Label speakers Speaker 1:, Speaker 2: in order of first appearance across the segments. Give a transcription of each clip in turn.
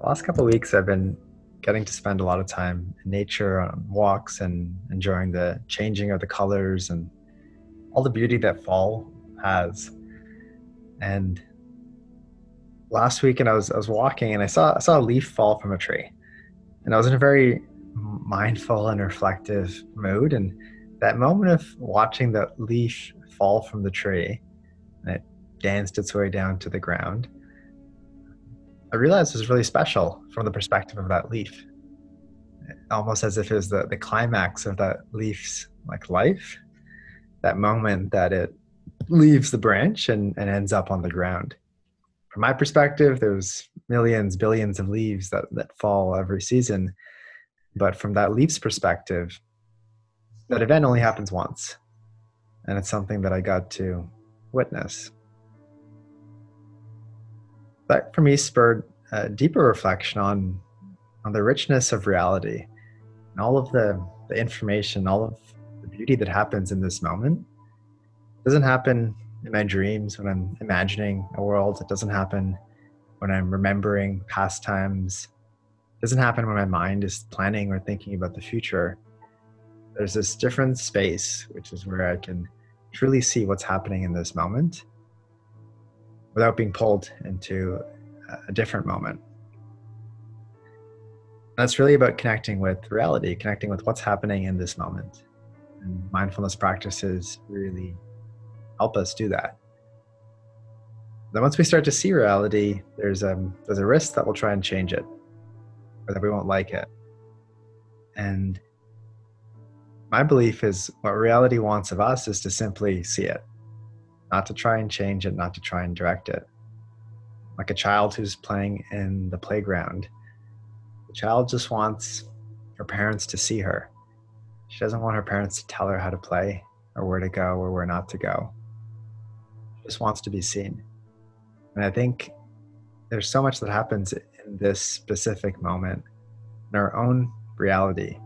Speaker 1: the last couple of weeks, I've been getting to spend a lot of time in nature on walks and enjoying the changing of the colors and all the beauty that fall has. And last weekend, I was I was walking and I saw I saw a leaf fall from a tree, and I was in a very mindful and reflective mood. And that moment of watching that leaf fall from the tree, and it danced its way down to the ground I realized was really special from the perspective of that leaf. Almost as if it was the, the climax of that leaf's like life, that moment that it leaves the branch and, and ends up on the ground. From my perspective, there's millions, billions of leaves that, that fall every season. But from that leaf's perspective, that event only happens once. And it's something that I got to witness that for me spurred a deeper reflection on on the richness of reality and all of the, the information, all of the beauty that happens in this moment. It doesn't happen in my dreams when I'm imagining a world. It doesn't happen when I'm remembering past times. It doesn't happen when my mind is planning or thinking about the future. There's this different space, which is where I can truly see what's happening in this moment without being pulled into a different moment. That's really about connecting with reality, connecting with what's happening in this moment. And mindfulness practices really help us do that. Then once we start to see reality, there's a, um, there's a risk that we'll try and change it or that we won't like it. And my belief is what reality wants of us is to simply see it not to try and change it, not to try and direct it. Like a child who's playing in the playground, the child just wants her parents to see her. She doesn't want her parents to tell her how to play or where to go or where not to go. She just wants to be seen. And I think there's so much that happens in this specific moment, in our own reality,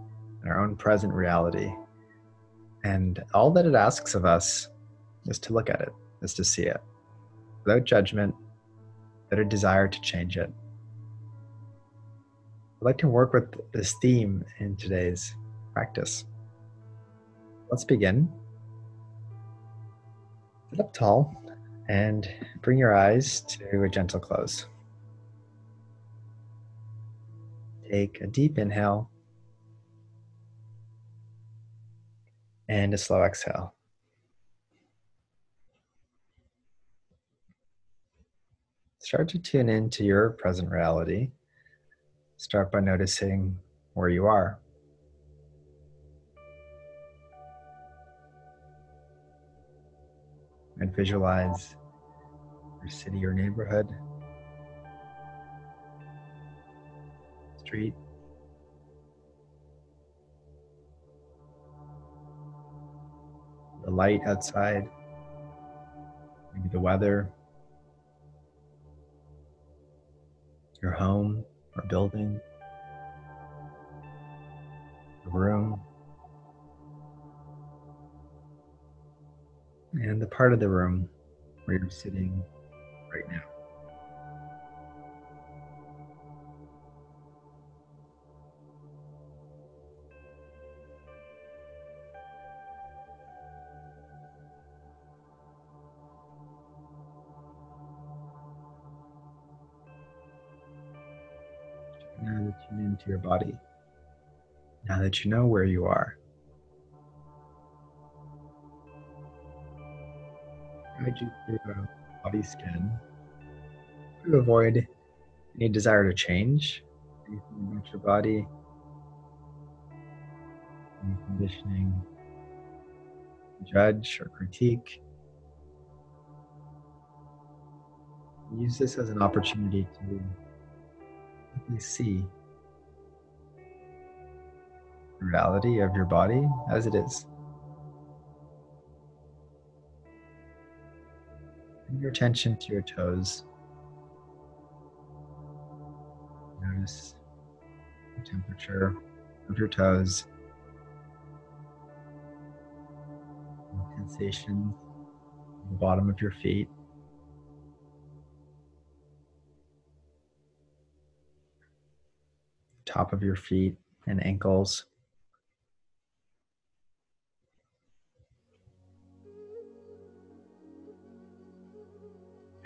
Speaker 1: in our own present reality. And all that it asks of us is to look at it, is to see it without judgment, without a desire to change it. I'd like to work with this theme in today's practice. Let's begin. Sit up tall and bring your eyes to a gentle close. Take a deep inhale and a slow exhale. Start to tune into your present reality. Start by noticing where you are. And visualize your city or neighborhood, street, the light outside, maybe the weather. Your home or building, the room, and the part of the room where you're sitting right now. Now your body. Now that you know where you are. Guide you through a body scan to avoid any desire to change anything about your body, any conditioning, judge or critique. Use this as an opportunity to see reality of your body as it is. Bring your attention to your toes. Notice the temperature of your toes, the sensation the bottom of your feet. top of your feet and ankles.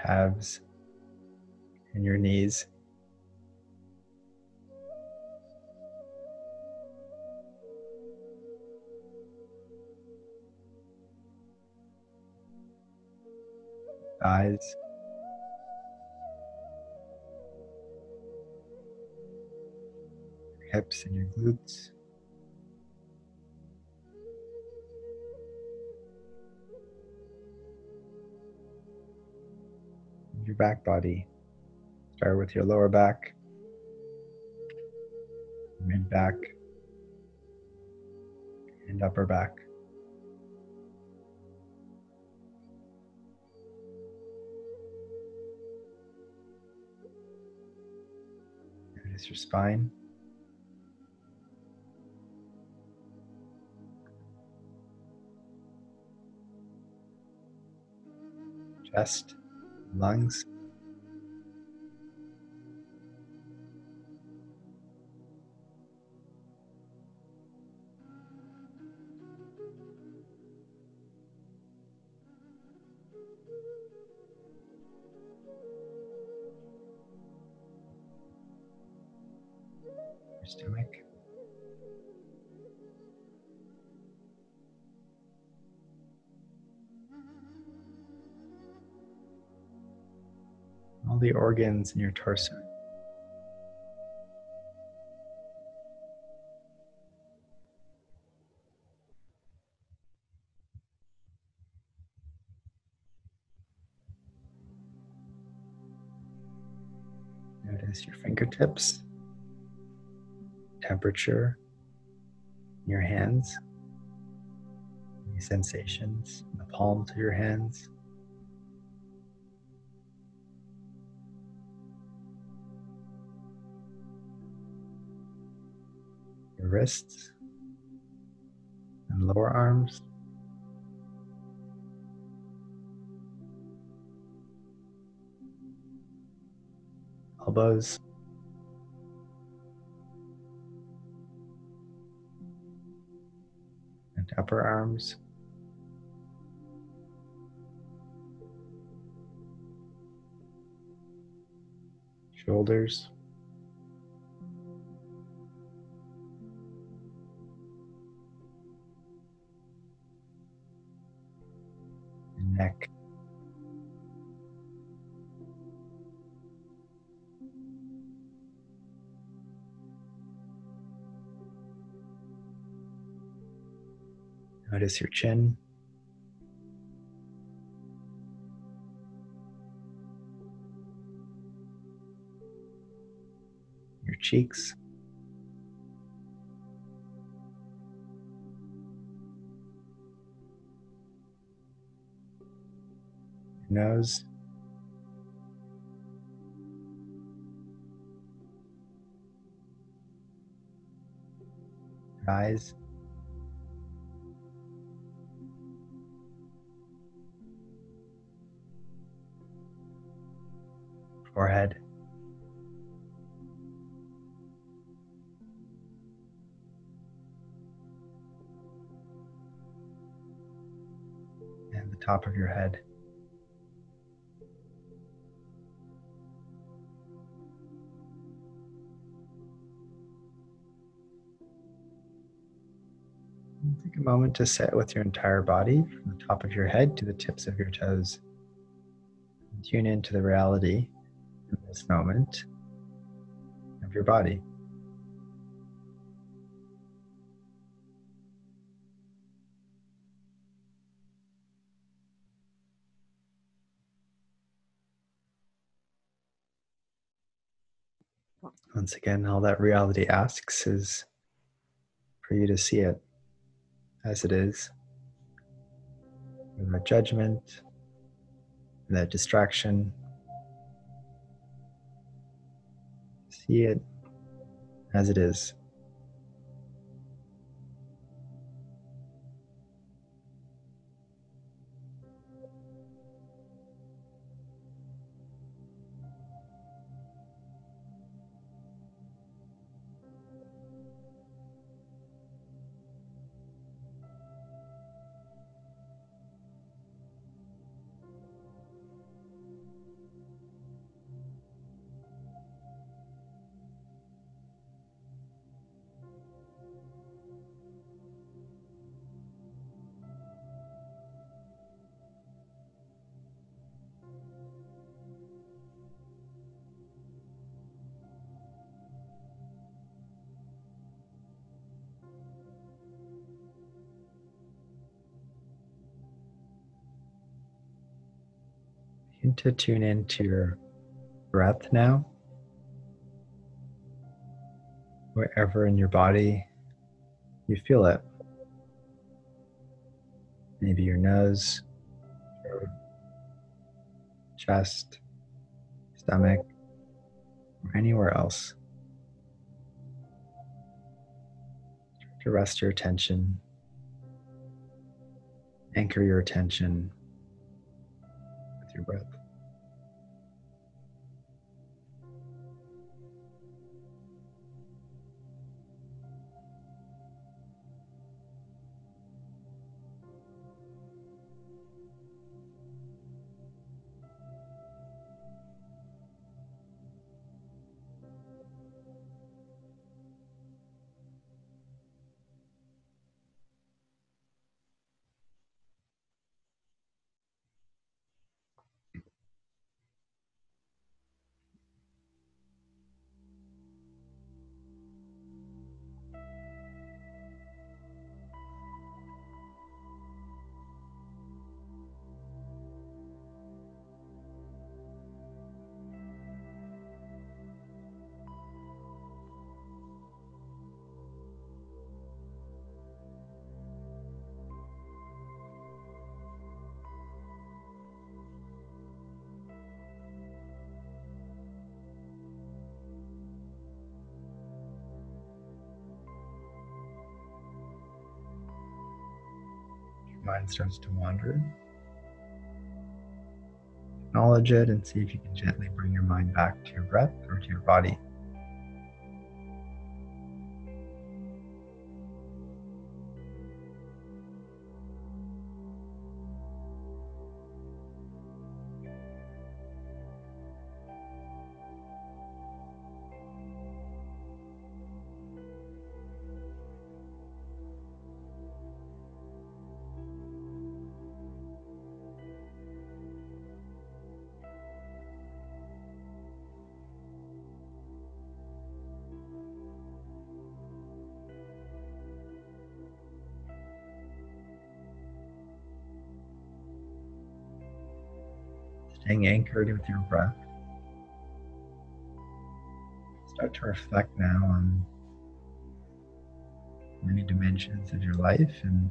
Speaker 1: Calves and your knees. Eyes. hips and your glutes. Your back body. Start with your lower back, mid back, and upper back. Notice your spine. chest, lungs. All the organs in your torso. Notice your fingertips, temperature, your hands, sensations in the palms of your hands. Wrists and lower arms. Elbows. And upper arms. Shoulders. Neck. Notice your chin. Your cheeks. Nose. Eyes. Forehead. And the top of your head. A moment to sit with your entire body from the top of your head to the tips of your toes. And tune into the reality in this moment of your body. Once again, all that reality asks is for you to see it as it is, without judgment, without distraction. See it as it is. Begin to tune into your breath now. Wherever in your body you feel it. Maybe your nose, throat, chest, stomach, or anywhere else. to rest your attention, anchor your attention your breath. Mind starts to wander, acknowledge it and see if you can gently bring your mind back to your breath or to your body. Staying anchored with your breath. Start to reflect now on many dimensions of your life and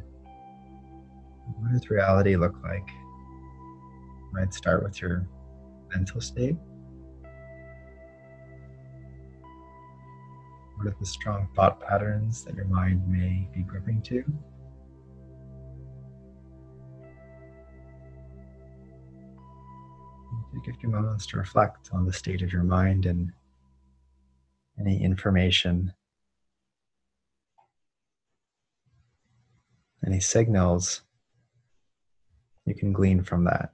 Speaker 1: what does reality look like? You might start with your mental state. What are the strong thought patterns that your mind may be gripping to? Few moments to reflect on the state of your mind and any information, any signals you can glean from that.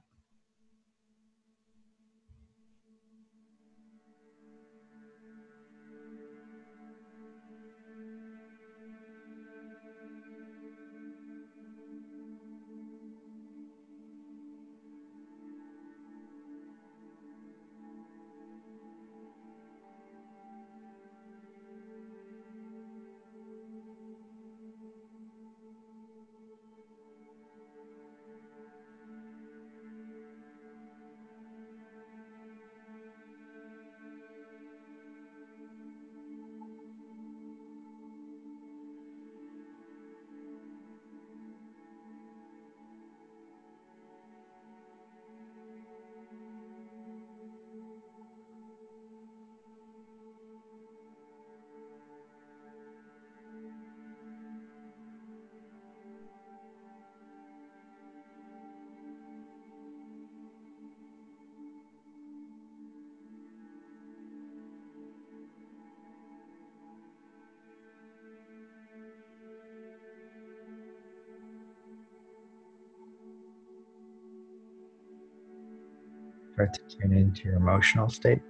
Speaker 1: Start to tune into your emotional state.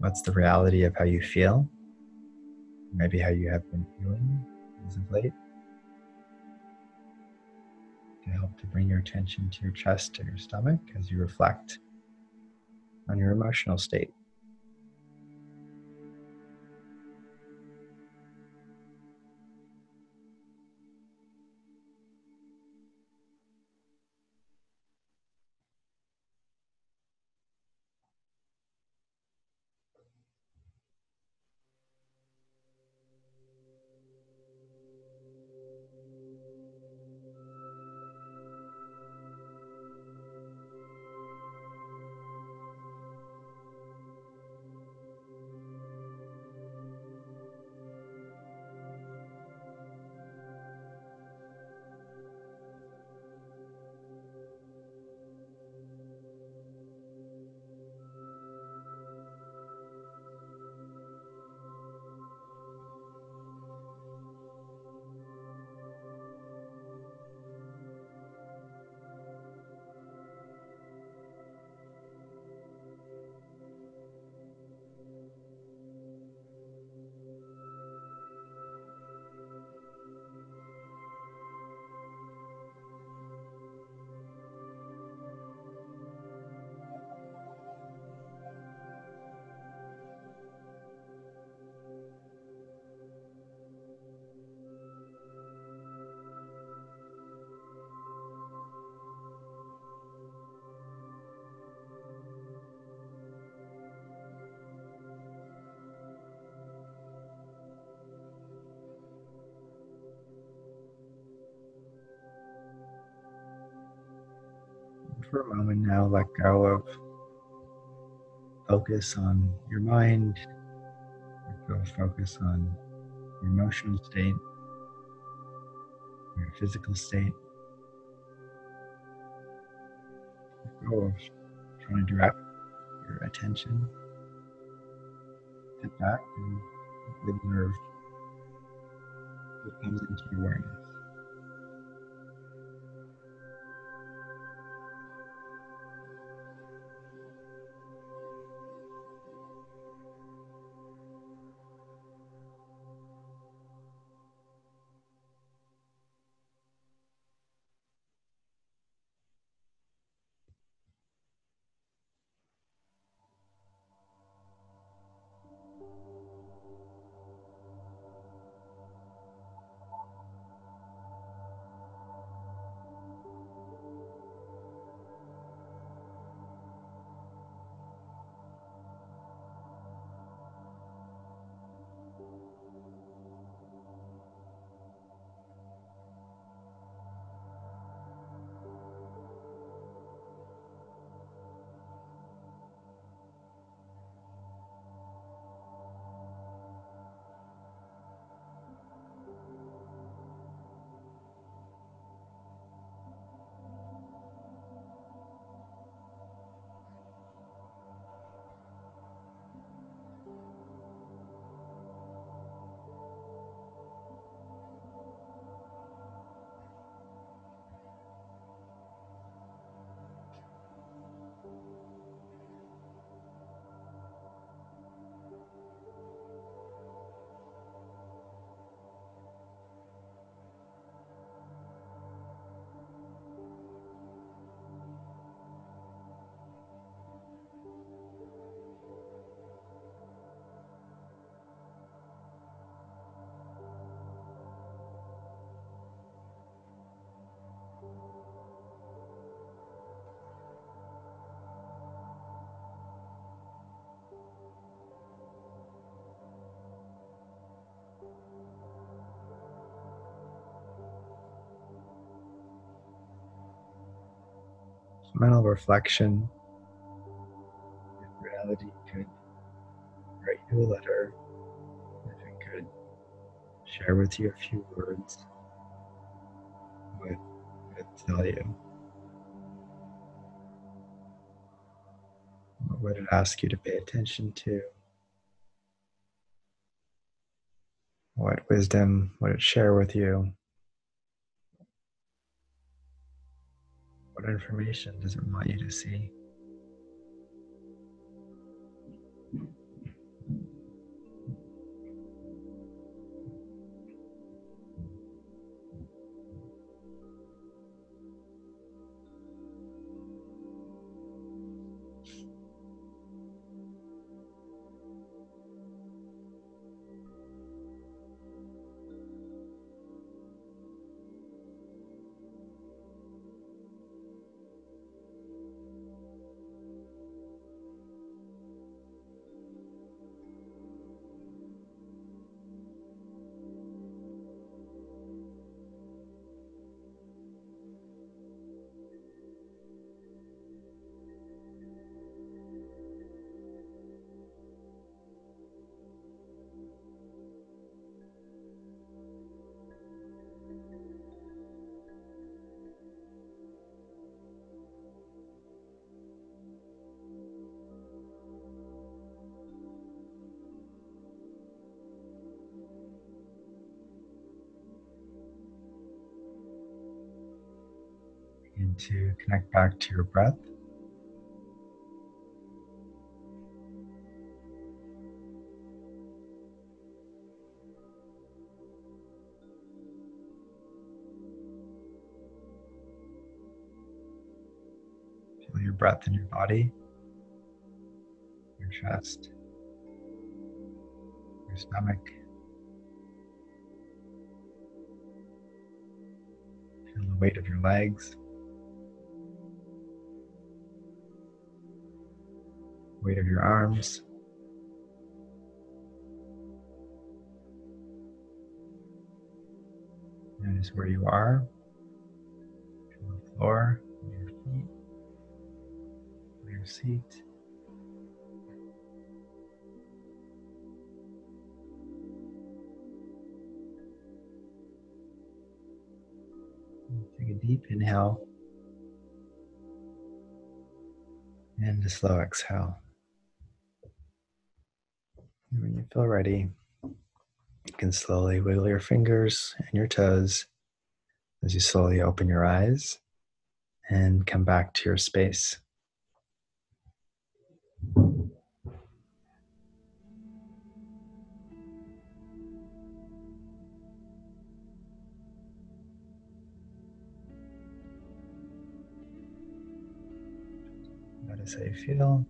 Speaker 1: What's the reality of how you feel? Maybe how you have been feeling as of late. To help to bring your attention to your chest to your stomach as you reflect on your emotional state. For a moment now, let go of focus on your mind, let go of focus on your emotional state, your physical state. Let go of trying to direct your attention. Sit back and observe what comes into your awareness. Mental reflection. If reality could write you a letter, if it could share with you a few words, would it tell you? What would it ask you to pay attention to? What wisdom would it share with you? What information does it want you to see? To connect back to your breath. Feel your breath in your body, your chest, your stomach. Feel the weight of your legs. Weight of your arms. Notice where you are. Feel the floor, your feet, your seat. Take a deep inhale and a slow exhale. You feel ready, you can slowly wiggle your fingers and your toes as you slowly open your eyes and come back to your space. Notice how you feel.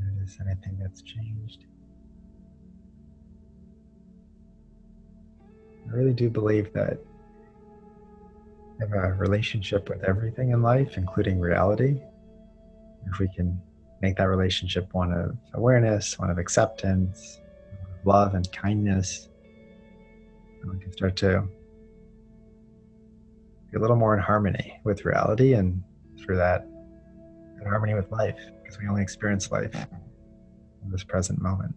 Speaker 1: Notice anything that's changed. Really do believe that have a relationship with everything in life, including reality. If we can make that relationship one of awareness, one of acceptance, love, and kindness, we can start to be a little more in harmony with reality and through that in harmony with life because we only experience life in this present moment.